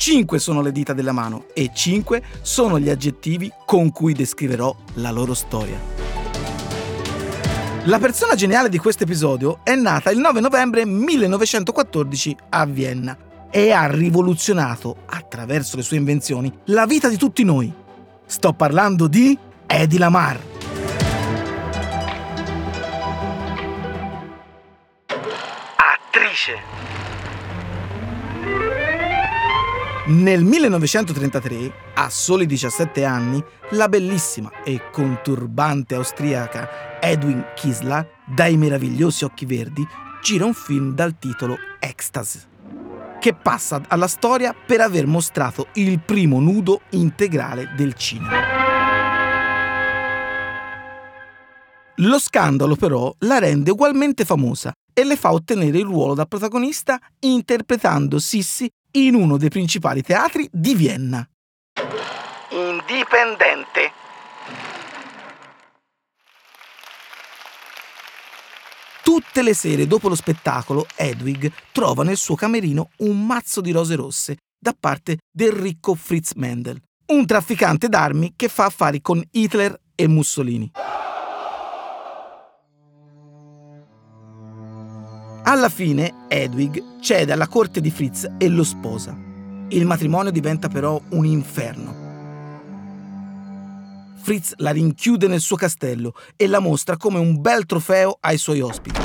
Cinque sono le dita della mano e cinque sono gli aggettivi con cui descriverò la loro storia. La persona geniale di questo episodio è nata il 9 novembre 1914 a Vienna e ha rivoluzionato, attraverso le sue invenzioni, la vita di tutti noi. Sto parlando di Eddie Lamar. Attrice Nel 1933, a soli 17 anni, la bellissima e conturbante austriaca Edwin Kislar, dai meravigliosi occhi verdi, gira un film dal titolo Ecstasy, che passa alla storia per aver mostrato il primo nudo integrale del cinema. Lo scandalo però la rende ugualmente famosa e le fa ottenere il ruolo da protagonista interpretando Sissy in uno dei principali teatri di Vienna. Indipendente. Tutte le sere dopo lo spettacolo, Edwig trova nel suo camerino un mazzo di rose rosse da parte del ricco Fritz Mendel, un trafficante d'armi che fa affari con Hitler e Mussolini. Alla fine Edwig cede alla corte di Fritz e lo sposa. Il matrimonio diventa però un inferno. Fritz la rinchiude nel suo castello e la mostra come un bel trofeo ai suoi ospiti.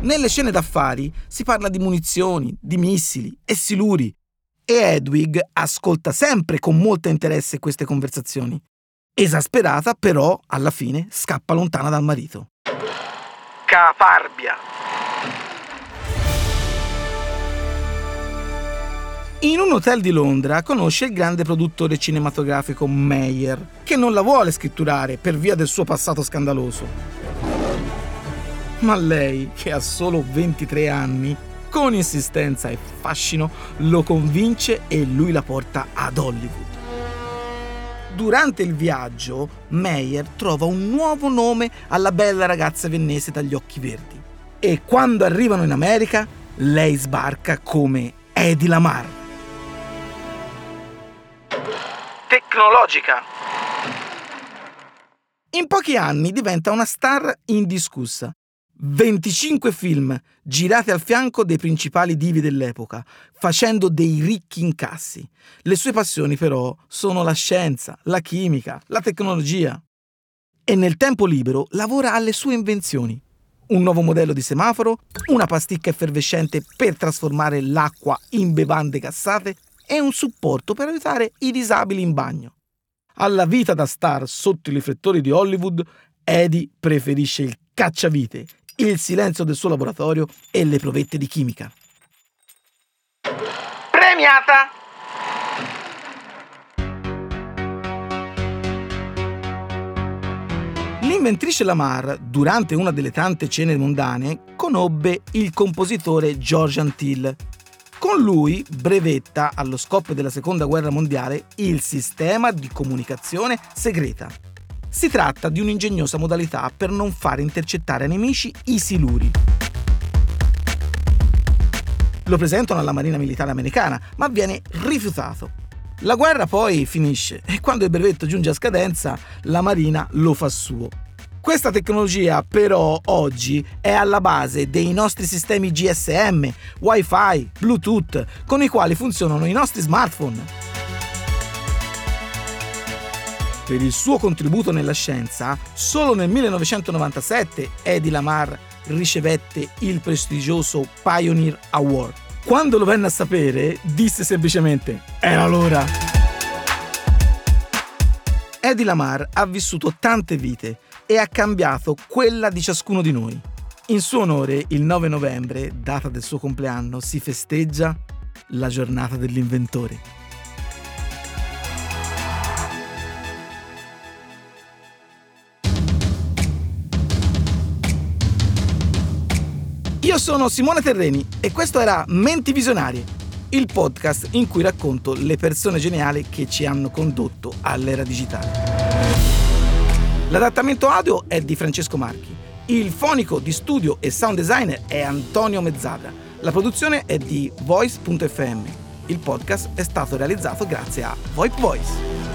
Nelle scene d'affari si parla di munizioni, di missili e siluri e Edwig ascolta sempre con molto interesse queste conversazioni. Esasperata, però, alla fine scappa lontana dal marito. Caparbia. In un hotel di Londra conosce il grande produttore cinematografico Meyer, che non la vuole scritturare per via del suo passato scandaloso. Ma lei, che ha solo 23 anni, con insistenza e fascino lo convince e lui la porta ad Hollywood. Durante il viaggio, Meyer trova un nuovo nome alla bella ragazza vennese dagli occhi verdi. E quando arrivano in America, lei sbarca come Eddie Lamar. Tecnologica. In pochi anni diventa una star indiscussa. 25 film girati al fianco dei principali divi dell'epoca, facendo dei ricchi incassi. Le sue passioni però sono la scienza, la chimica, la tecnologia. E nel tempo libero lavora alle sue invenzioni. Un nuovo modello di semaforo, una pasticca effervescente per trasformare l'acqua in bevande gassate e un supporto per aiutare i disabili in bagno. Alla vita da star sotto i riflettori di Hollywood, Eddie preferisce il cacciavite, il silenzio del suo laboratorio e le provette di chimica. Premiata! L'inventrice Lamar, durante una delle tante cene mondane, conobbe il compositore George Antil, con lui brevetta, allo scoppio della Seconda Guerra Mondiale, il sistema di comunicazione segreta. Si tratta di un'ingegnosa modalità per non fare intercettare ai nemici i siluri. Lo presentano alla Marina Militare Americana, ma viene rifiutato. La guerra poi finisce e quando il brevetto giunge a scadenza, la Marina lo fa suo. Questa tecnologia però oggi è alla base dei nostri sistemi GSM, Wi-Fi, Bluetooth, con i quali funzionano i nostri smartphone. Per il suo contributo nella scienza, solo nel 1997 Eddie Lamar ricevette il prestigioso Pioneer Award. Quando lo venne a sapere, disse semplicemente: Era l'ora! Eddie Lamar ha vissuto tante vite e ha cambiato quella di ciascuno di noi. In suo onore, il 9 novembre, data del suo compleanno, si festeggia la giornata dell'inventore. Io sono Simone Terreni e questo era Menti Visionarie, il podcast in cui racconto le persone geniali che ci hanno condotto all'era digitale. L'adattamento audio è di Francesco Marchi, il fonico di studio e sound designer è Antonio Mezzadra, la produzione è di Voice.fm. Il podcast è stato realizzato grazie a VoIP Voice.